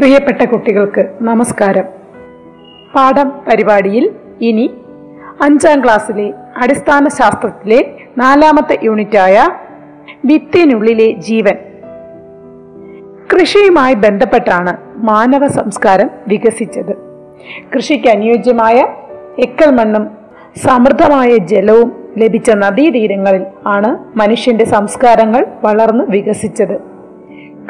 പ്രിയപ്പെട്ട കുട്ടികൾക്ക് നമസ്കാരം. പാഠം പരിപാടിയിൽ ഇനി അഞ്ചാം ക്ലാസ്സിലെ അടിസ്ഥാന ശാസ്ത്രത്തിലെ നാലാമത്തെ യൂണിറ്റായ വിത്തിനുള്ളിലെ ജീവൻ. കൃഷിയുമായി ബന്ധപ്പെട്ടാണ് മാനവ സംസ്കാരം വികസിച്ചത്. കൃഷിക്ക് അനുയോജ്യമായ എക്കൽ മണ്ണും സമൃദ്ധമായ ജലവും ലഭിച്ച നദീതീരങ്ങളിൽ ആണ് മനുഷ്യന്റെ സംസ്കാരങ്ങൾ വളർന്ന് വികസിച്ചത്.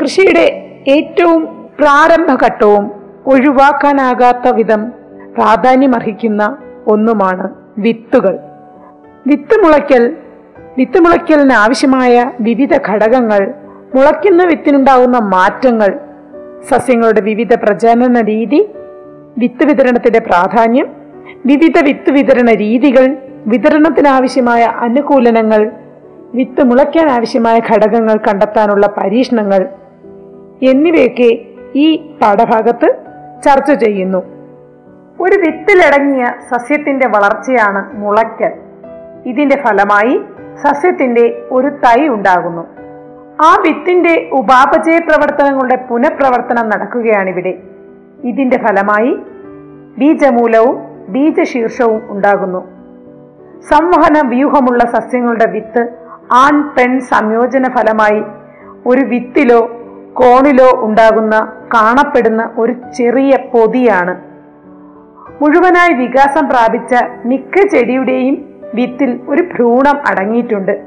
കൃഷിയുടെ ഏറ്റവും പ്രാരംഭഘട്ടവും ഒഴിവാക്കാനാകാത്ത വിധം പ്രാധാന്യമർഹിക്കുന്ന ഒന്നുമാണ് വിത്തുകൾ. വിത്ത് മുളയ്ക്കൽ വിത്ത് മുളയ്ക്കലിന് ആവശ്യമായ വിവിധ ഘടകങ്ങൾ മുളയ്ക്കുന്ന വിത്തിനുണ്ടാകുന്ന മാറ്റങ്ങൾ സസ്യങ്ങളുടെ വിവിധ പ്രജനന രീതി വിത്ത് വിതരണത്തിന്റെ പ്രാധാന്യം വിവിധ വിത്ത് വിതരണ രീതികൾ വിതരണത്തിനാവശ്യമായ അനുകൂലനങ്ങൾ വിത്ത് മുളയ്ക്കാൻ ആവശ്യമായ ഘടകങ്ങൾ കണ്ടെത്താനുള്ള പരീക്ഷണങ്ങൾ എന്നിവയൊക്കെ ഈ പാഠഭാഗത്ത് ചർച്ച ചെയ്യുന്നു. ഒരു വിത്തിലടങ്ങിയ സസ്യത്തിന്റെ വളർച്ചയാണ് മുളയ്ക്കൽ. ഇതിന്റെ ഫലമായി സസ്യത്തിന്റെ ഒരു തൈ ഉണ്ടാകുന്നു. ആ വിത്തിന്റെ ഉപാപചയ പ്രവർത്തനങ്ങളുടെ പുനഃപ്രവർത്തനം നടക്കുകയാണിവിടെ. ഇതിന്റെ ഫലമായി ബീജമൂലവും ബീജശീർഷവും ഉണ്ടാകുന്നു. സംവഹന വ്യൂഹമുള്ള സസ്യങ്ങളുടെ വിത്ത് ആൺ പെൺ സംയോജന ഫലമായി ഒരു വിത്തിലോ കോണിലോ ഉണ്ടാകുന്ന കാണപ്പെടുന്ന ഒരു ചെറിയ പൊതിയാണ്. മുഴുവനായി വികാസം പ്രാപിച്ച മിക്ക ചെടിയുടെയും വിത്തിൽ ഒരു ഭ്രൂണം അടങ്ങിയിട്ടുണ്ട്.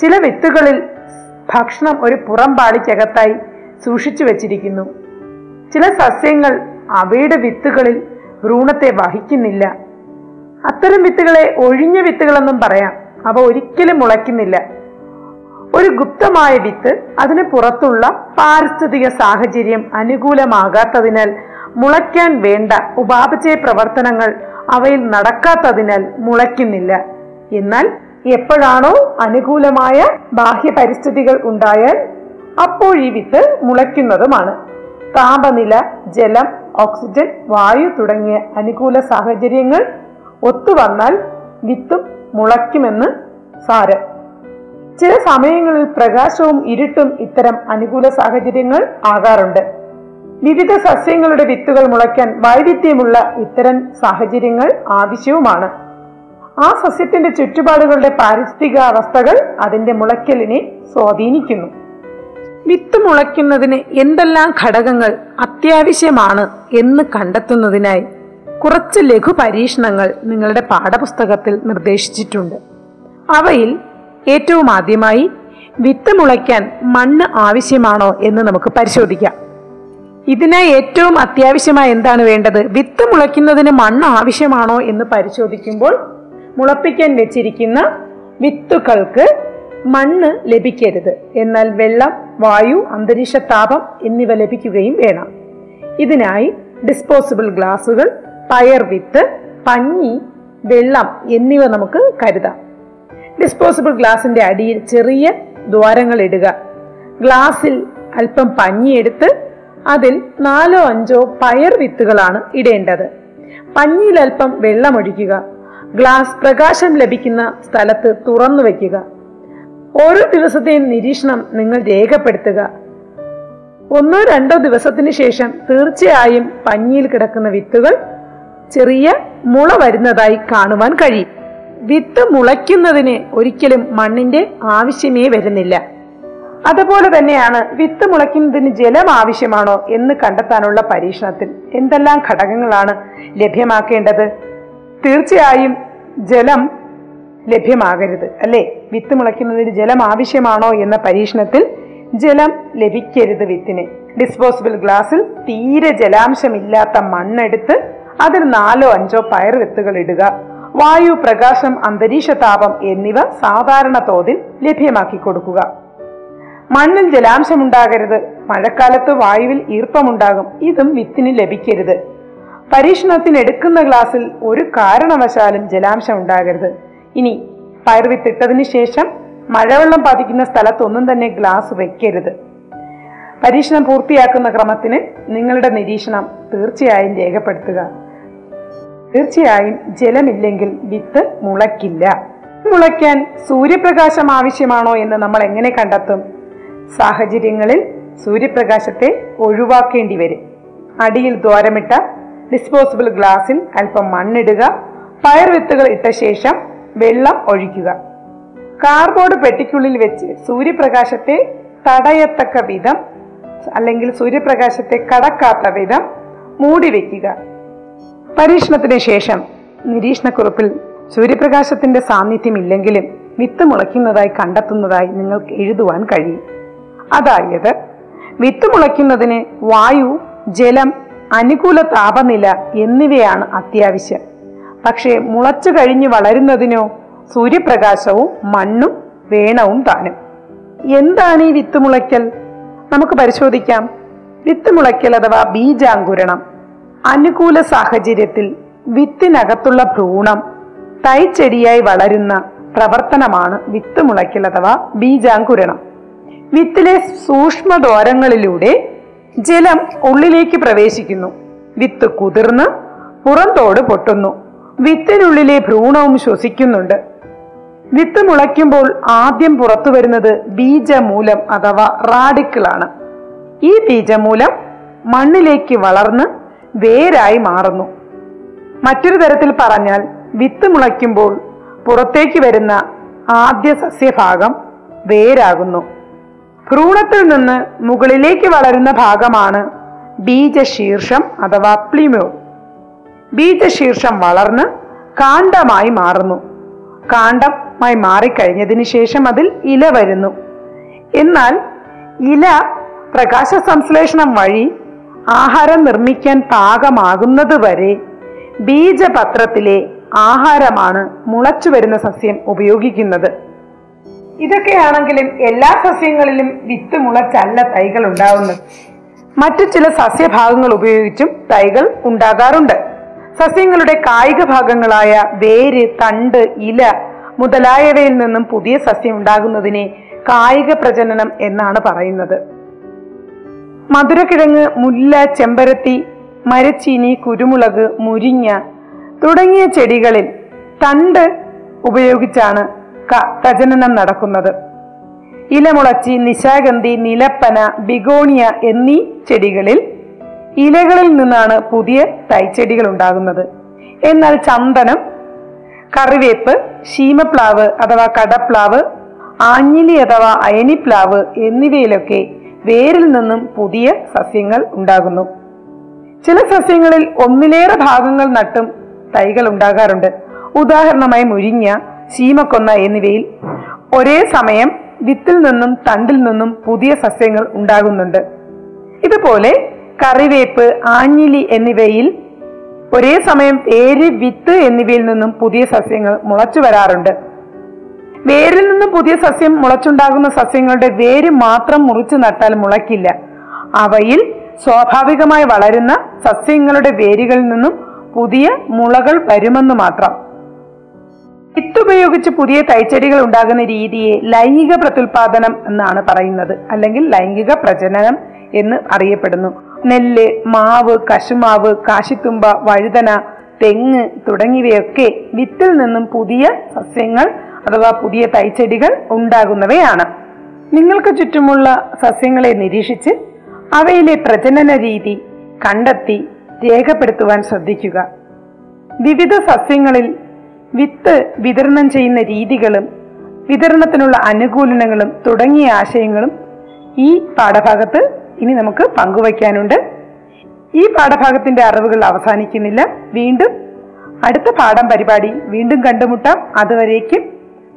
ചില വിത്തുകളിൽ ഭക്ഷണം ഒരു പുറംപാളിക്കകത്തായി സൂക്ഷിച്ചു വച്ചിരിക്കുന്നു. ചില സസ്യങ്ങൾ അവയുടെ വിത്തുകളിൽ ഭ്രൂണത്തെ വഹിക്കുന്നില്ല. അത്തരം വിത്തുകളെ ഒഴിഞ്ഞ വിത്തുകളെന്നും പറയാം. അവ ഒരിക്കലും മുളയ്ക്കുന്നില്ല. ഒരു ഗുപ്തമായ വിത്ത് അതിന് പുറത്തുള്ള പാരിസ്ഥിതിക സാഹചര്യം അനുകൂലമാകാത്തതിനാൽ മുളയ്ക്കാൻ വേണ്ട ഉപാപചയ പ്രവർത്തനങ്ങൾ അവയിൽ നടക്കാത്തതിനാൽ മുളയ്ക്കുന്നില്ല. എന്നാൽ എപ്പോഴാണോ അനുകൂലമായ ബാഹ്യ പരിസ്ഥിതികൾ ഉണ്ടായാൽ അപ്പോൾ ഈ വിത്ത് മുളയ്ക്കുന്നതുമാണ്. താപനില ജലം ഓക്സിജൻ വായു തുടങ്ങിയ അനുകൂല സാഹചര്യങ്ങൾ ഒത്തുവന്നാൽ വിത്തും മുളയ്ക്കുമെന്ന് സാരം. ചില സമയങ്ങളിൽ പ്രകാശവും ഇരുട്ടും ഇത്തരം അനുകൂല സാഹചര്യങ്ങൾ ആകാറുണ്ട്. വിവിധ സസ്യങ്ങളുടെ വിത്തുകൾ മുളയ്ക്കാൻ വൈവിധ്യമുള്ള ഇത്തരം സാഹചര്യങ്ങൾ ആവശ്യവുമാണ്. ആ സസ്യത്തിന്റെ ചുറ്റുപാടുകളുടെ പാരിസ്ഥിതിക അവസ്ഥകൾ അതിന്റെ മുളയ്ക്കലിനെ സ്വാധീനിക്കുന്നു. വിത്ത് മുളയ്ക്കുന്നതിന് എന്തെല്ലാം ഘടകങ്ങൾ അത്യാവശ്യമാണ് എന്ന് കണ്ടെത്തുന്നതിനായി കുറച്ച് ലഘു പരീക്ഷണങ്ങൾ നിങ്ങളുടെ പാഠപുസ്തകത്തിൽ നിർദ്ദേശിച്ചിട്ടുണ്ട്. അവയിൽ ഏറ്റവും ആദ്യമായി വിത്ത് മുളയ്ക്കാൻ മണ്ണ് ആവശ്യമാണോ എന്ന് നമുക്ക് പരിശോധിക്കാം. ഇതിനായി ഏറ്റവും അത്യാവശ്യമായി എന്താണ് വേണ്ടത്? വിത്ത് മുളയ്ക്കുന്നതിന് മണ്ണ് ആവശ്യമാണോ എന്ന് പരിശോധിക്കുമ്പോൾ മുളപ്പിക്കാൻ വെച്ചിരിക്കുന്ന വിത്തുകൾക്ക് മണ്ണ് ലഭിക്കരുത്. എന്നാൽ വെള്ളം വായു അന്തരീക്ഷ താപം എന്നിവ ലഭിക്കുകയും വേണം. ഇതിനായി ഡിസ്പോസിബിൾ ഗ്ലാസുകൾ പയർ വിത്ത് പഞ്ഞി വെള്ളം എന്നിവ നമുക്ക് കരുതാം. ഡിസ്പോസിബിൾ ഗ്ലാസിന്റെ അടിയിൽ ചെറിയ ദ്വാരങ്ങൾ ഇടുക. ഗ്ലാസിൽ അല്പം പഞ്ഞിയെടുത്ത് അതിൽ നാലോ അഞ്ചോ പയർ വിത്തുകളാണ് ഇടേണ്ടത്. പഞ്ഞിയിൽ അല്പം വെള്ളമൊഴിക്കുക ഗ്ലാസ് പ്രകാശം ലഭിക്കുന്ന സ്ഥലത്ത് തുറന്നു വയ്ക്കുക. ഓരോ ദിവസത്തെയും നിരീക്ഷണം നിങ്ങൾ രേഖപ്പെടുത്തുക. ഒന്നോ രണ്ടോ ദിവസത്തിന് ശേഷം തീർച്ചയായും പഞ്ഞിയിൽ കിടക്കുന്ന വിത്തുകൾ ചെറിയ മുള വരുന്നതായി കാണുവാൻ കഴിയും. വിത്ത് മുളയ്ക്കുന്നതിന് ഒരിക്കലും മണ്ണിന്റെ ആവശ്യമേ വരുന്നില്ല. അതുപോലെ തന്നെയാണ് വിത്ത് മുളയ്ക്കുന്നതിന് ജലം ആവശ്യമാണോ എന്ന് കണ്ടെത്താനുള്ള പരീക്ഷണത്തിൽ എന്തെല്ലാം ഘടകങ്ങളാണ് ലഭ്യമാക്കേണ്ടത്? തീർച്ചയായും ജലം ലഭ്യമാകരുത് അല്ലേ? വിത്ത് മുളയ്ക്കുന്നതിന് ജലം ആവശ്യമാണോ എന്ന പരീക്ഷണത്തിൽ ജലം ലഭിക്കരുത് വിത്തിന്. ഡിസ്പോസിബിൾ ഗ്ലാസ്സിൽ തീരെ ജലാംശമില്ലാത്ത മണ്ണെടുത്ത് അതിൽ നാലോ അഞ്ചോ പയർ വിത്തുകൾ ഇടുക. വായു പ്രകാശം അന്തരീക്ഷ താപം എന്നിവ സാധാരണ തോതിൽ ലഭ്യമാക്കി കൊടുക്കുക. മണ്ണിൽ ജലാംശമുണ്ടാകരുത്. മഴക്കാലത്ത് വായുവിൽ ഈർപ്പമുണ്ടാകും. ഇതും വിത്തിന് ലഭിക്കരുത്. പരീക്ഷണത്തിന് എടുക്കുന്ന ഗ്ലാസ്സിൽ ഒരു കാരണവശാലും ജലാംശം ഉണ്ടാകരുത് ഇനി പയർവിത്തിട്ടതിന് ശേഷം മഴവെള്ളം പതിക്കുന്ന സ്ഥലത്തൊന്നും തന്നെ ഗ്ലാസ് വെക്കരുത്. പരീക്ഷണം പൂർത്തിയാക്കുന്ന ക്രമത്തിന് നിങ്ങളുടെ നിരീക്ഷണം തീർച്ചയായും രേഖപ്പെടുത്തുക. തീർച്ചയായും ജലമില്ലെങ്കിൽ വിത്ത് മുളയ്ക്കില്ല. മുളയ്ക്കാൻ സൂര്യപ്രകാശം ആവശ്യമാണോ എന്ന് നമ്മൾ എങ്ങനെ കണ്ടെത്തും? സാഹചര്യങ്ങളിൽ സൂര്യപ്രകാശത്തെ ഒഴിവാക്കേണ്ടി വരും. അടിയിൽ ദ്വാരമിട്ട ഡിസ്പോസിബിൾ ഗ്ലാസിൽ അല്പം മണ്ണിടുക പയർ വിത്തുകൾ ഇട്ട ശേഷം വെള്ളം ഒഴിക്കുക. കാർബോർഡ് പെട്ടിക്കുള്ളിൽ വെച്ച് സൂര്യപ്രകാശത്തെ തടയത്തക്ക വിധം അല്ലെങ്കിൽ സൂര്യപ്രകാശത്തെ കടക്കാത്ത വിധം മൂടി വയ്ക്കുക പരീക്ഷണത്തിന് ശേഷം നിരീക്ഷണക്കുറിപ്പിൽ സൂര്യപ്രകാശത്തിന്റെ സാന്നിധ്യമില്ലെങ്കിലും വിത്ത് മുളയ്ക്കുന്നതായി കണ്ടെത്തുന്നതായി നിങ്ങൾക്ക് എഴുതുവാൻ കഴിയും. അതായത് വിത്ത് മുളയ്ക്കുന്നതിന് വായു ജലം അനുകൂല താപനില എന്നിവയാണ് അത്യാവശ്യം. പക്ഷേ മുളച്ചു കഴിഞ്ഞ് വളരുന്നതിനോ സൂര്യപ്രകാശവും മണ്ണും വേണവും താനും. എന്താണ് ഈ വിത്ത് മുളയ്ക്കൽ? നമുക്ക് പരിശോധിക്കാം. വിത്ത് മുളയ്ക്കൽ അഥവാ ബീജാങ്കുരണം. അനുകൂല സാഹചര്യത്തിൽ വിത്തിനകത്തുള്ള ഭ്രൂണം തൈച്ചെടിയായി വളരുന്ന പ്രവർത്തനമാണ് വിത്ത് മുളയ്ക്കൽ അഥവാ ബീജാങ്കുരണം. വിത്തിലെ സൂക്ഷ്മദ്വാരങ്ങളിലൂടെ ജലം ഉള്ളിലേക്ക് പ്രവേശിക്കുന്നു. വിത്ത് കുതിർന്ന് പുറന്തോട് പൊട്ടുന്നു. വിത്തിനുള്ളിലെ ഭ്രൂണവും ശ്വസിക്കുന്നുണ്ട്. വിത്ത് മുളയ്ക്കുമ്പോൾ ആദ്യം പുറത്തു വരുന്നത് ബീജമൂലം അഥവാ റാഡിക്കിളാണ്. ഈ ബീജമൂലം മണ്ണിലേക്ക് വളർന്ന് വേരായി മാറുന്നു. മറ്റൊരു തരത്തിൽ പറഞ്ഞാൽ വിത്ത് മുളയ്ക്കുമ്പോൾ പുറത്തേക്ക് വരുന്ന ആദ്യ സസ്യഭാഗം വേരാകുന്നു. ഭ്രൂണത്തിൽ നിന്ന് മുകളിലേക്ക് വളരുന്ന ഭാഗമാണ് ബീജശീർഷം അഥവാ പ്ലിമ്യൂൾ ബീജശീർഷം വളർന്ന് കാണ്ഡമായി മാറുന്നു. കാണ്ഡമായി മാറിക്കഴിഞ്ഞതിന് ശേഷം അതിൽ ഇല വരുന്നു. എന്നാൽ ഇല പ്രകാശ സംശ്ലേഷണം വഴി ആഹാരം നിർമ്മിക്കാൻ പാകമാകുന്നത് വരെ ബീജപത്രത്തിലെ ആഹാരമാണ് മുളച്ചു വരുന്ന സസ്യം ഉപയോഗിക്കുന്നത്. ഇതൊക്കെയാണെങ്കിലും എല്ലാ സസ്യങ്ങളിലും വിത്ത് മുളച്ചല്ല തൈകൾ ഉണ്ടാവുന്നത്. മറ്റു ചില സസ്യഭാഗങ്ങൾ ഉപയോഗിച്ചും തൈകൾ ഉണ്ടാകാറുണ്ട്. സസ്യങ്ങളുടെ കായിക ഭാഗങ്ങളായ വേര് തണ്ട് ഇല മുതലായവയിൽ നിന്നും പുതിയ സസ്യം ഉണ്ടാകുന്നതിനെ കായിക പ്രജനനം എന്നാണ് പറയുന്നത്. മധുരക്കിഴങ്ങ് മുല്ല ചെമ്പരത്തി മരച്ചീനി കുരുമുളക് മുരിങ്ങ തുടങ്ങിയ ചെടികളിൽ തണ്ട് ഉപയോഗിച്ചാണ് പ്രജനനം നടക്കുന്നത്. ഇലമുളച്ചി നിശാഗന്ധി നിലപ്പന ബിഗോണിയ എന്നീ ചെടികളിൽ ഇലകളിൽ നിന്നാണ് പുതിയ തൈച്ചെടികൾ ഉണ്ടാകുന്നത്. എന്നാൽ ചന്ദനം കറിവേപ്പ് ശീമപ്ലാവ് അഥവാ കടപ്ലാവ് ആഞ്ഞിലി അഥവാ അയനിപ്ലാവ് എന്നിവയിലൊക്കെ വേരിൽ നിന്നും പുതിയ സസ്യങ്ങൾ ഉണ്ടാകുന്നു. ചില സസ്യങ്ങളിൽ ഒന്നിലേറെ ഭാഗങ്ങൾ നട്ടും തൈകൾ ഉണ്ടാകാറുണ്ട്. ഉദാഹരണമായി മുരിങ്ങ ശീമക്കൊന്ന എന്നിവയിൽ ഒരേ സമയം വിത്തിൽ നിന്നും തണ്ടിൽ നിന്നും പുതിയ സസ്യങ്ങൾ ഉണ്ടാകുന്നുണ്ട്. ഇതുപോലെ കറിവേപ്പ് ആഞ്ഞിലി എന്നിവയിൽ ഒരേ സമയം പേര് വിത്ത് എന്നിവയിൽ നിന്നും പുതിയ സസ്യങ്ങൾ മുളച്ചു വരാറുണ്ട്. വേരിൽ നിന്നും പുതിയ സസ്യം മുളച്ചുണ്ടാകുന്ന സസ്യങ്ങളുടെ വേര് മാത്രം മുറിച്ചു നട്ടാൽ മുളയ്ക്കില്ല. അവയിൽ സ്വാഭാവികമായി വളരുന്ന സസ്യങ്ങളുടെ വേരുകളിൽ നിന്നും പുതിയ മുളകൾ വരുമെന്ന് മാത്രം. വിത്തുപയോഗിച്ച് പുതിയ തൈച്ചെടികൾ ഉണ്ടാകുന്ന രീതിയെ ലൈംഗിക പ്രത്യുൽപാദനം എന്നാണ് പറയുന്നത് അല്ലെങ്കിൽ ലൈംഗിക പ്രജനനം എന്ന് അറിയപ്പെടുന്നു. നെല്ല് മാവ് കശുമാവ് കാശിത്തുമ്പ വഴുതന തെങ്ങ് തുടങ്ങിയവയൊക്കെ വിത്തിൽ നിന്നും പുതിയ സസ്യങ്ങൾ അഥവാ പുതിയ തൈച്ചെടികൾ ഉണ്ടാകുന്നവയാണ്. നിങ്ങൾക്ക് ചുറ്റുമുള്ള സസ്യങ്ങളെ നിരീക്ഷിച്ച് അവയിലെ പ്രജനന രീതി കണ്ടെത്തി രേഖപ്പെടുത്തുവാൻ ശ്രദ്ധിക്കുക. വിവിധ സസ്യങ്ങളിൽ വിത്ത് വിതരണം ചെയ്യുന്ന രീതികളും വിതരണത്തിനുള്ള അനുകൂലനങ്ങളും തുടങ്ങിയ ആശയങ്ങളും ഈ പാഠഭാഗത്ത് ഇനി നമുക്ക് പങ്കുവയ്ക്കാനുണ്ട്. ഈ പാഠഭാഗത്തിന്റെ അറിവുകൾ അവസാനിക്കുന്നില്ല. വീണ്ടും അടുത്ത പാഠം പരിപാടി വീണ്ടും കണ്ടുമുട്ടാം. അതുവരേക്കും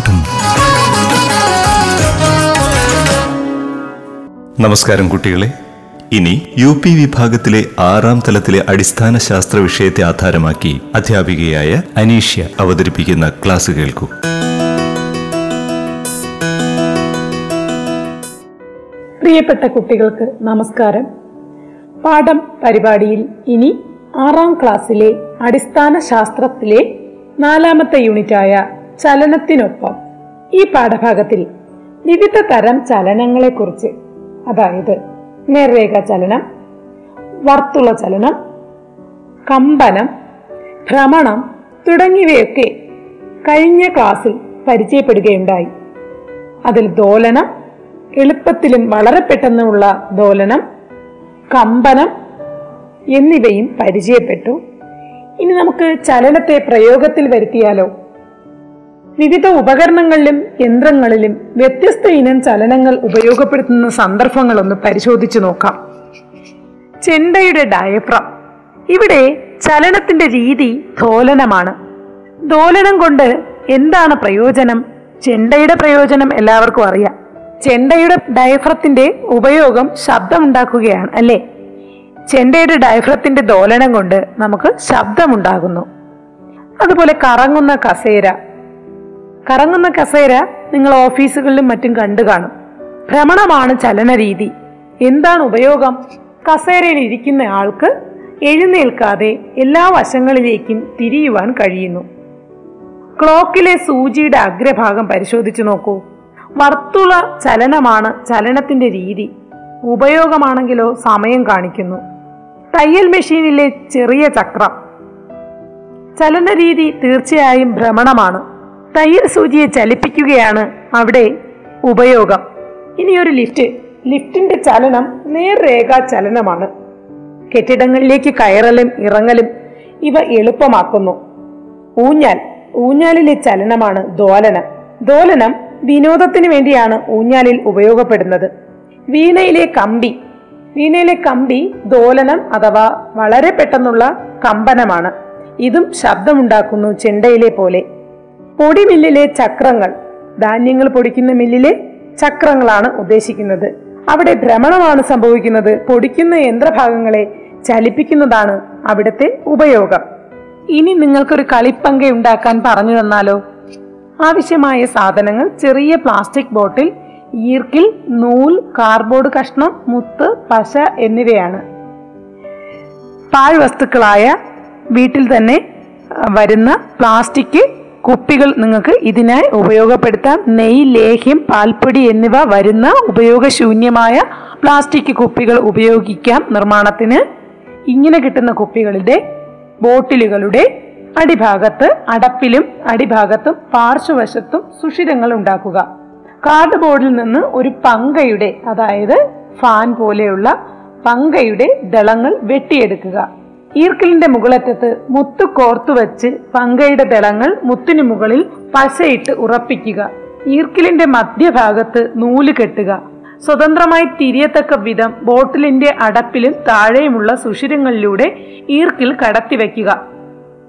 പാഠം നമസ്കാരം കുട്ടികളെ. ഇനി യു പി വിഭാഗത്തിലെ ആറാം തലത്തിലെ അടിസ്ഥാന ശാസ്ത്ര വിഷയത്തെ ആധാരമാക്കി അധ്യാപികയായ അനീഷ്യ അവതരിപ്പിക്കുന്ന ക്ലാസ് കേൾക്കൂ. പ്രിയപ്പെട്ട കുട്ടികൾക്ക് നമസ്കാരം. പാഠം പരിപാടിയിൽ ഇനി ആറാം ക്ലാസ്സിലെ അടിസ്ഥാന ശാസ്ത്രത്തിലെ നാലാമത്തെ യൂണിറ്റായ ചലനത്തിനൊപ്പം ഈ പാഠഭാഗത്തിൽ വിവിധ തരം ചലനങ്ങളെക്കുറിച്ച് അതായത് നേർരേഖ ചലനം വർത്തുള ചലനം കമ്പനം ഭ്രമണം തുടങ്ങിയവയൊക്കെ കഴിഞ്ഞ ക്ലാസ്സിൽ പരിചയപ്പെടുകയുണ്ടായി. അതിൽ ദോലനം എളുപ്പത്തിലും വളരെ പെട്ടെന്നുമുള്ള ദോലനം കമ്പനം എന്നിവയും പരിചയപ്പെട്ടു. ഇനി നമുക്ക് ചലനത്തെ പ്രയോഗത്തിൽ വരുത്തിയാലോ? വിവിധ ഉപകരണങ്ങളിലും യന്ത്രങ്ങളിലും വ്യത്യസ്ത ഇനം ചലനങ്ങൾ ഉപയോഗപ്പെടുത്തുന്ന സന്ദർഭങ്ങളൊന്ന് പരിശോധിച്ചു നോക്കാം. ചെണ്ടയുടെ ഡയഫ്രം ഇവിടെ ചലനത്തിന്റെ രീതി ദോലനമാണ് ദോലനം കൊണ്ട് എന്താണ് പ്രയോജനം? ചെണ്ടയുടെ പ്രയോജനം എല്ലാവർക്കും അറിയാം. ചെണ്ടയുടെ ഡയഫ്രത്തിന്റെ ഉപയോഗം ശബ്ദമുണ്ടാക്കുകയാണ് അല്ലേ? ചെണ്ടയുടെ ഡയഫ്രത്തിന്റെ ദോലനം കൊണ്ട് നമുക്ക് ശബ്ദമുണ്ടാകുന്നു. അതുപോലെ കറങ്ങുന്ന കസേര. കറങ്ങുന്ന കസേര നിങ്ങൾ ഓഫീസുകളിലും മറ്റും കണ്ടു കാണും. ഭ്രമണമാണ് ചലനരീതി. എന്താണ് ഉപയോഗം? കസേരയിൽ ഇരിക്കുന്ന ആൾക്ക് എഴുന്നേൽക്കാതെ എല്ലാ വശങ്ങളിലേക്കും തിരിയുവാൻ കഴിയുന്നു. ക്ലോക്കിലെ സൂചിയുടെ അഗ്രഭാഗം പരിശോധിച്ചു നോക്കൂ. വർത്തുള ചലനമാണ് ചലനത്തിന്റെ രീതി. ഉപയോഗമാണെങ്കിലോ സമയം കാണിക്കുന്നു. തയ്യൽ മെഷീനിലെ ചെറിയ ചക്രം. ചലനരീതി തീർച്ചയായും ഭ്രമണമാണ്. തയ്യൽ സൂചിയെ ചലിപ്പിക്കുകയാണ് അവിടെ ഉപയോഗം. ഇനിയൊരു ലിഫ്റ്റ്. ലിഫ്റ്റിന്റെ ചലനം നേർരേഖാ ചലനമാണ് കെട്ടിടങ്ങളിലേക്ക് കയറലും ഇറങ്ങലും ഇവ എളുപ്പമാക്കുന്നു. ഊഞ്ഞാൽ. ഊഞ്ഞാലിലെ ചലനമാണ് ദോലനം. ദോലനം വിനോദത്തിന് വേണ്ടിയാണ് ഊഞ്ഞാലിൽ ഉപയോഗപ്പെടുന്നത്. വീണയിലെ കമ്പി. വീണയിലെ കമ്പി ദോലനം അഥവാ വളരെ പെട്ടെന്നുള്ള കമ്പനമാണ്. ഇതും ശബ്ദമുണ്ടാക്കുന്നു ചെണ്ടയിലെ പോലെ. പൊടിമില്ലിലെ ചക്രങ്ങൾ ധാന്യങ്ങൾ പൊടിക്കുന്ന മില്ലിലെ ചക്രങ്ങളാണ് ഉദ്ദേശിക്കുന്നത്. അവിടെ ഭ്രമണമാണ് സംഭവിക്കുന്നത്. പൊടിക്കുന്ന യന്ത്രഭാഗങ്ങളെ ചലിപ്പിക്കുന്നതാണ് അവിടുത്തെ ഉപയോഗം. ഇനി നിങ്ങൾക്കൊരു കളിപ്പങ്ക ഉണ്ടാക്കാൻ പറഞ്ഞു തന്നാലോ? ആവശ്യമായ സാധനങ്ങൾ ചെറിയ പ്ലാസ്റ്റിക് ബോട്ടിൽ ഈർക്കിൽ നൂൽ കാർഡ്ബോർഡ് കഷ്ണം മുത്ത് പശ എന്നിവയാണ്. പാഴ്വസ്തുക്കളായ വീട്ടിൽ തന്നെ വരുന്ന പ്ലാസ്റ്റിക് കുപ്പികൾ നിങ്ങൾക്ക് ഇതിനായി ഉപയോഗപ്പെടുത്താം. നെയ് ലേഹ്യം പാൽപ്പൊടി എന്നിവ വരുന്ന ഉപയോഗശൂന്യമായ പ്ലാസ്റ്റിക് കുപ്പികൾ ഉപയോഗിക്കാം നിർമ്മാണത്തിന്. ഇങ്ങനെ കിട്ടുന്ന കുപ്പികളുടെ ബോട്ടിലുകളുടെ അടിഭാഗത്ത് അടപ്പിലും അടിഭാഗത്തും പാർശ്വവശത്തും സുഷിരങ്ങൾ ഉണ്ടാക്കുക. കാർഡ് ബോർഡിൽ നിന്ന് ഒരു പങ്കയുടെ അതായത് ഫാൻ പോലെയുള്ള പങ്കയുടെ ദളങ്ങൾ വെട്ടിയെടുക്കുക. ഈർക്കിലിന്റെ മുകളറ്റത്ത് മുത്ത് കോർത്തു വെച്ച് പങ്കയുടെ ദളങ്ങൾ മുത്തിനു മുകളിൽ പശയിട്ട് ഉറപ്പിക്കുക. ഈർക്കിലിന്റെ മധ്യഭാഗത്ത് നൂൽ കെട്ടുക. സ്വതന്ത്രമായി തിരിയത്തക്ക വിധം ബോട്ടിലിന്റെ അടപ്പിലും താഴെയുമുള്ള സുഷിരങ്ങളിലൂടെ ഈർക്കിൽ കടത്തിവെക്കുക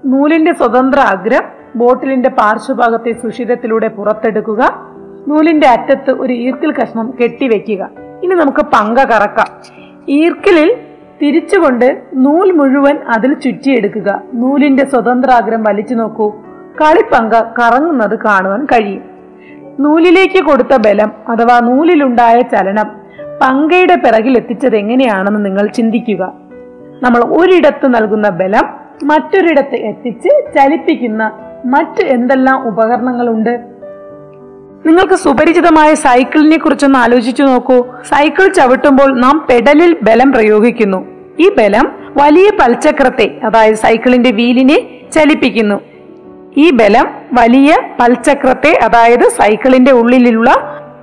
നൂലിന്റെ സ്വതന്ത്ര അഗ്രം ബോട്ടിലിന്റെ പാർശ്വഭാഗത്തെ സുഷിരത്തിലൂടെ പുറത്തെടുക്കുക. നൂലിന്റെ അറ്റത്ത് ഒരു ഈർക്കിൽ കഷ്ണം കെട്ടിവെക്കുക ഇനി നമുക്ക് പങ്ക കറക്കാം. ഈർക്കിലിൽ തിരിച്ചുകൊണ്ട് നൂൽ മുഴുവൻ അതിൽ ചുറ്റിയെടുക്കുക. നൂലിന്റെ സ്വതന്ത്രാഗ്രം വലിച്ചു നോക്കൂ. കളിപ്പങ്ക കറങ്ങുന്നത് കാണുവാൻ കഴിയും. നൂലിലേക്ക് കൊടുത്ത ബലം അഥവാ നൂലിലുണ്ടായ ചലനം പങ്കയുടെ പിറകിൽ എത്തിച്ചത് എങ്ങനെയാണെന്ന് നിങ്ങൾ ചിന്തിക്കുക. നമ്മൾ ഒരിടത്ത് നൽകുന്ന ബലം മറ്റൊരിടത്ത് എത്തിച്ച് ചലിപ്പിക്കുന്ന മറ്റ് എന്തെല്ലാം ഉപകരണങ്ങളുണ്ട്? നിങ്ങൾക്ക് സുപരിചിതമായ സൈക്കിളിനെ കുറിച്ചൊന്ന് ആലോചിച്ചു നോക്കൂ. സൈക്കിൾ ചവിട്ടുമ്പോൾ നാം പെഡലിൽ ബലം പ്രയോഗിക്കുന്നു. ഈ ബലം വലിയ പൽചക്രത്തെ അതായത് സൈക്കിളിന്റെ വീലിനെ ചലിപ്പിക്കുന്നു. ഈ ബലം വലിയ പൽചക്രത്തെ അതായത് സൈക്കിളിന്റെ ഉള്ളിലുള്ള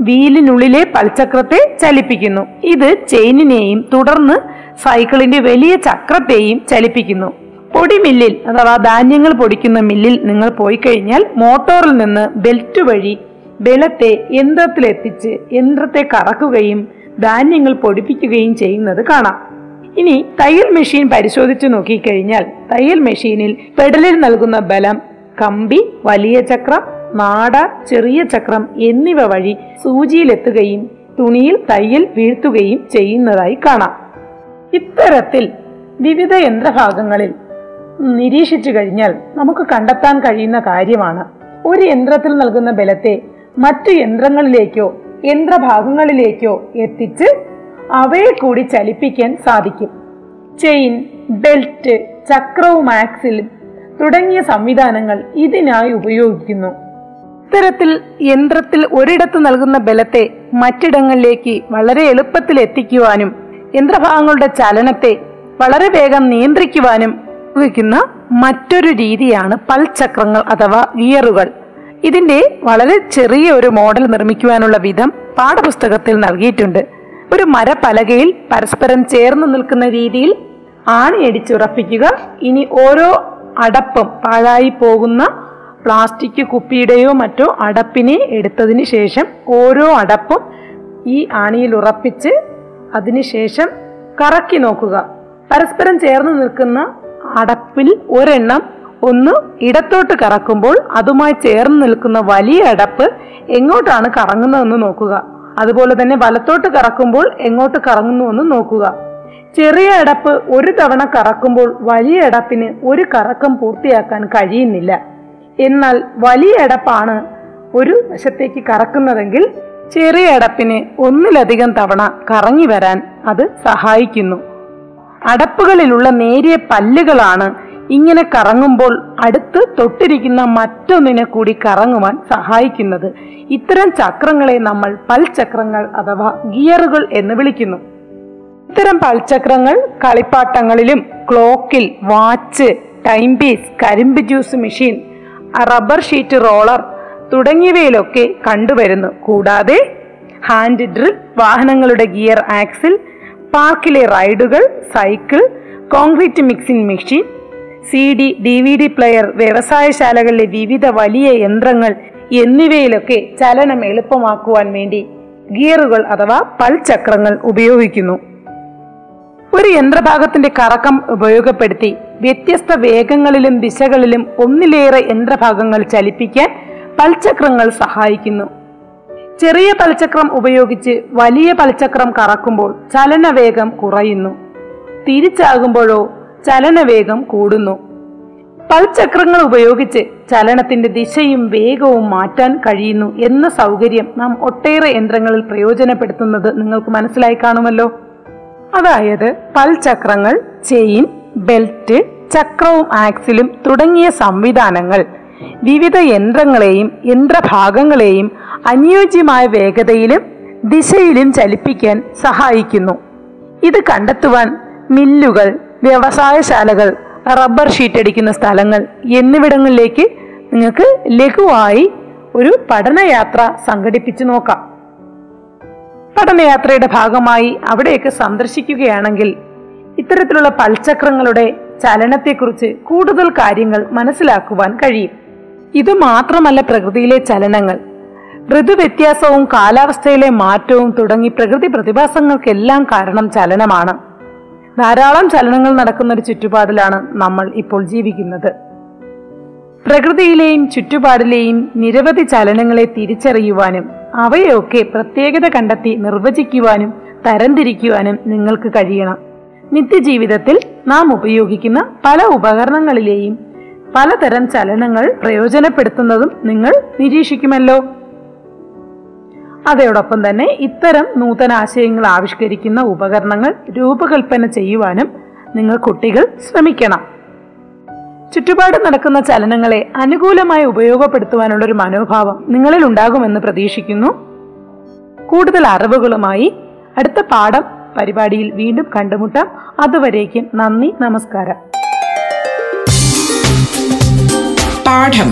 വീലിനുള്ളിലെ പൽചക്രത്തെ ചലിപ്പിക്കുന്നു. ഇത് ചെയിനിനെയും തുടർന്ന് സൈക്കിളിന്റെ വലിയ ചക്രത്തെയും ചലിപ്പിക്കുന്നു. പൊടി മില്ലിൽ അഥവാ ധാന്യങ്ങൾ പൊടിക്കുന്ന മില്ലിൽ നിങ്ങൾ പോയി കഴിഞ്ഞാൽ മോട്ടോറിൽ നിന്ന് ബെൽറ്റ് വഴി ബലത്തെ യന്ത്രത്തിലെത്തിച്ച് യന്ത്രത്തെ കറക്കുകയും ധാന്യങ്ങൾ പൊടിപ്പിക്കുകയും ചെയ്യുന്നത് കാണാം. ഇനി തയ്യൽ മെഷീൻ പരിശോധിച്ചു നോക്കിക്കഴിഞ്ഞാൽ തയ്യൽ മെഷീനിൽ പെടലിൽ നൽകുന്ന ബലം കമ്പി വലിയ ചക്രം നാട ചെറിയ ചക്രം എന്നിവ വഴി സൂചിയിലെത്തുകയും തുണിയിൽ തയ്യൽ വീഴ്ത്തുകയും ചെയ്യുന്നതായി കാണാം. ഇത്തരത്തിൽ വിവിധ യന്ത്രഭാഗങ്ങളിൽ നിരീക്ഷിച്ചു കഴിഞ്ഞാൽ നമുക്ക് കണ്ടെത്താൻ കഴിയുന്ന കാര്യമാണ്. ഒരു യന്ത്രത്തിൽ നൽകുന്ന ബലത്തെ മറ്റു യന്ത്രങ്ങളിലേക്കോ യന്ത്രഭാഗങ്ങളിലേക്കോ എത്തിച്ച് അവയെ കൂടി ചലിപ്പിക്കാൻ സാധിക്കും. ചെയിൻ ബെൽറ്റ് ചക്രവും ആക്സിലും തുടങ്ങിയ സംവിധാനങ്ങൾ ഇതിനായി ഉപയോഗിക്കുന്നു. ഇത്തരത്തിൽ യന്ത്രത്തിൽ ഒരിടത്ത് നൽകുന്ന ബലത്തെ മറ്റിടങ്ങളിലേക്ക് വളരെ എളുപ്പത്തിൽ എത്തിക്കുവാനും യന്ത്രഭാഗങ്ങളുടെ ചലനത്തെ വളരെ വേഗം നിയന്ത്രിക്കുവാനും ഉപയോഗിക്കുന്ന മറ്റൊരു രീതിയാണ് പൽചക്രങ്ങൾ അഥവാ ഗിയറുകൾ. ഇതിന്റെ വളരെ ചെറിയ ഒരു മോഡൽ നിർമ്മിക്കുവാനുള്ള വിധം പാഠപുസ്തകത്തിൽ നൽകിയിട്ടുണ്ട്. ഒരു മരപ്പലകയിൽ പരസ്പരം ചേർന്ന് നിൽക്കുന്ന രീതിയിൽ ആണി ആണിയടിച്ചുറപ്പിക്കുക. ഇനി ഓരോ അടപ്പും പാഴായി പോകുന്ന പ്ലാസ്റ്റിക് കുപ്പിയുടെയോ മറ്റോ അടപ്പിനെ എടുത്തതിന് ശേഷം ഓരോ അടപ്പും ഈ ആണിയിൽ ഉറപ്പിച്ച് അതിനുശേഷം കറക്കി നോക്കുക. പരസ്പരം ചേർന്ന് നിൽക്കുന്ന അടപ്പിൽ ഒരെണ്ണം ഒന്ന് ഇടത്തോട്ട് കറക്കുമ്പോൾ അതുമായി ചേർന്ന് നിൽക്കുന്ന വലിയ അടപ്പ് എങ്ങോട്ടാണ് കറങ്ങുന്നതെന്ന് നോക്കുക. അതുപോലെ തന്നെ വലത്തോട്ട് കറക്കുമ്പോൾ എങ്ങോട്ട് കറങ്ങുന്നു എന്ന് നോക്കുക. ചെറിയ അടപ്പ് ഒരു തവണ കറക്കുമ്പോൾ വലിയ അടപ്പിന് ഒരു കറക്കം പൂർത്തിയാക്കാൻ കഴിയുന്നില്ല. എന്നാൽ വലിയ അടപ്പാണ് ഒരു വശത്തേക്ക് കറക്കുന്നതെങ്കിൽ ചെറിയ അടപ്പിന് ഒന്നിലധികം തവണ കറങ്ങി വരാൻ അത് സഹായിക്കുന്നു. അടപ്പുകളിലുള്ള നേരിയ പല്ലുകളാണ് ഇങ്ങനെ കറങ്ങുമ്പോൾ അടുത്ത് തൊട്ടിരിക്കുന്ന മറ്റൊന്നിനെ കൂടി കറങ്ങുവാൻ സഹായിക്കുന്നത്. ഇത്തരം ചക്രങ്ങളെ നമ്മൾ പൽചക്രങ്ങൾ അഥവാ ഗിയറുകൾ എന്ന് വിളിക്കുന്നു. ഇത്തരം പൽചക്രങ്ങൾ കളിപ്പാട്ടങ്ങളിലും ക്ലോക്കിൽ വാച്ച് ടൈം പീസ് കരിമ്പ് juice machine rubber sheet roller തുടങ്ങിയവയിലൊക്കെ കണ്ടുവരുന്നു. കൂടാതെ ഹാൻഡ് ഡ്രിൽ വാഹനങ്ങളുടെ ഗിയർ ആക്സിൽ പാർക്കിലെ റൈഡുകൾ cycle concrete mixing machine C D D V D player വ്യവസായശാലകളിലെ വിവിധ വലിയ യന്ത്രങ്ങൾ എന്നിവയിലൊക്കെ ചലനം എളുപ്പമാക്കുവാൻ വേണ്ടി ഗിയറുകൾ അഥവാ പൽചക്രങ്ങൾ ഉപയോഗിക്കുന്നു. ഒരു യന്ത്രഭാഗത്തിന്റെ കറക്കം ഉപയോഗപ്പെടുത്തി വ്യത്യസ്ത വേഗങ്ങളിലും ദിശകളിലും ഒന്നിലേറെ യന്ത്രഭാഗങ്ങൾ ചലിപ്പിക്കാൻ പൽചക്രങ്ങൾ സഹായിക്കുന്നു. ചെറിയ പൽചക്രം ഉപയോഗിച്ച് വലിയ പൽചക്രം കറക്കുമ്പോൾ ചലനവേഗം കുറയുന്നു. തിരിച്ചാകുമ്പോഴോ ചലനവേഗം കൂടുന്നു. പൽചക്രങ്ങൾ ഉപയോഗിച്ച് ചലനത്തിന്റെ ദിശയും വേഗവും മാറ്റാൻ കഴിയുന്നു എന്ന സൗകര്യം നാം ഒട്ടേറെ യന്ത്രങ്ങളിൽ പ്രയോജനപ്പെടുത്തുന്നത് നിങ്ങൾക്ക് മനസ്സിലായി കാണുമല്ലോ. അതായത് പൽചക്രങ്ങൾ ചെയിൻ ബെൽറ്റ് ചക്രവും ആക്സിലും തുടങ്ങിയ സംവിധാനങ്ങൾ വിവിധ യന്ത്രങ്ങളെയും യന്ത്രഭാഗങ്ങളെയും അനുയോജ്യമായ വേഗതയിലും ദിശയിലും ചലിപ്പിക്കാൻ സഹായിക്കുന്നു. ഇത് കണ്ടെത്തുവാൻ മില്ലുകൾ വ്യവസായശാലകൾ റബ്ബർ ഷീറ്റ് അടിക്കുന്ന സ്ഥലങ്ങൾ എന്നിവിടങ്ങളിലേക്ക് നിങ്ങൾക്ക് ലഘുവായി ഒരു പഠനയാത്ര സംഘടിപ്പിച്ചു നോക്കാം. പഠനയാത്രയുടെ ഭാഗമായി അവിടെയൊക്കെ സന്ദർശിക്കുകയാണെങ്കിൽ ഇത്തരത്തിലുള്ള പൽചക്രങ്ങളുടെ ചലനത്തെക്കുറിച്ച് കൂടുതൽ കാര്യങ്ങൾ മനസ്സിലാക്കുവാൻ കഴിയും. ഇത് മാത്രമല്ല പ്രകൃതിയിലെ ചലനങ്ങൾ. ഋതുവ്യത്യാസവും കാലാവസ്ഥയിലെ മാറ്റവും തുടങ്ങി പ്രകൃതി പ്രതിഭാസങ്ങൾക്കെല്ലാം കാരണം ചലനമാണ്. ധാരാളം ചലനങ്ങൾ നടക്കുന്ന ഒരു ചുറ്റുപാടിലാണ് നമ്മൾ ഇപ്പോൾ ജീവിക്കുന്നത്. പ്രകൃതിയിലെയും ചുറ്റുപാടിലെയും നിരവധി ചലനങ്ങളെ തിരിച്ചറിയുവാനും അവയൊക്കെ പ്രത്യേകത കണ്ടെത്തി നിർവചിക്കുവാനും തരംതിരിക്കുവാനും നിങ്ങൾക്ക് കഴിയണം. നിത്യജീവിതത്തിൽ നാം ഉപയോഗിക്കുന്ന പല ഉപകരണങ്ങളിലെയും പലതരം ചലനങ്ങൾ പ്രയോജനപ്പെടുത്തുന്നതും നിങ്ങൾ നിരീക്ഷിക്കുമല്ലോ. അതോടൊപ്പം തന്നെ ഇത്തരം നൂതന ആശയങ്ങൾ ആവിഷ്കരിക്കുന്ന ഉപകരണങ്ങൾ രൂപകൽപ്പന ചെയ്യുവാനും നിങ്ങൾ കുട്ടികൾ ശ്രമിക്കണം. ചുറ്റുപാട് നടക്കുന്ന ചലനങ്ങളെ അനുകൂലമായി ഉപയോഗപ്പെടുത്തുവാനുള്ള ഒരു മനോഭാവം നിങ്ങളിൽ ഉണ്ടാകുമെന്ന് പ്രതീക്ഷിക്കുന്നു. കൂടുതൽ അറിവുകളുമായി അടുത്ത പാഠം പരിപാടിയിൽ വീണ്ടും കണ്ടുമുട്ടാം. അതുവരേക്കും നന്ദി നമസ്കാരം. പാഠം.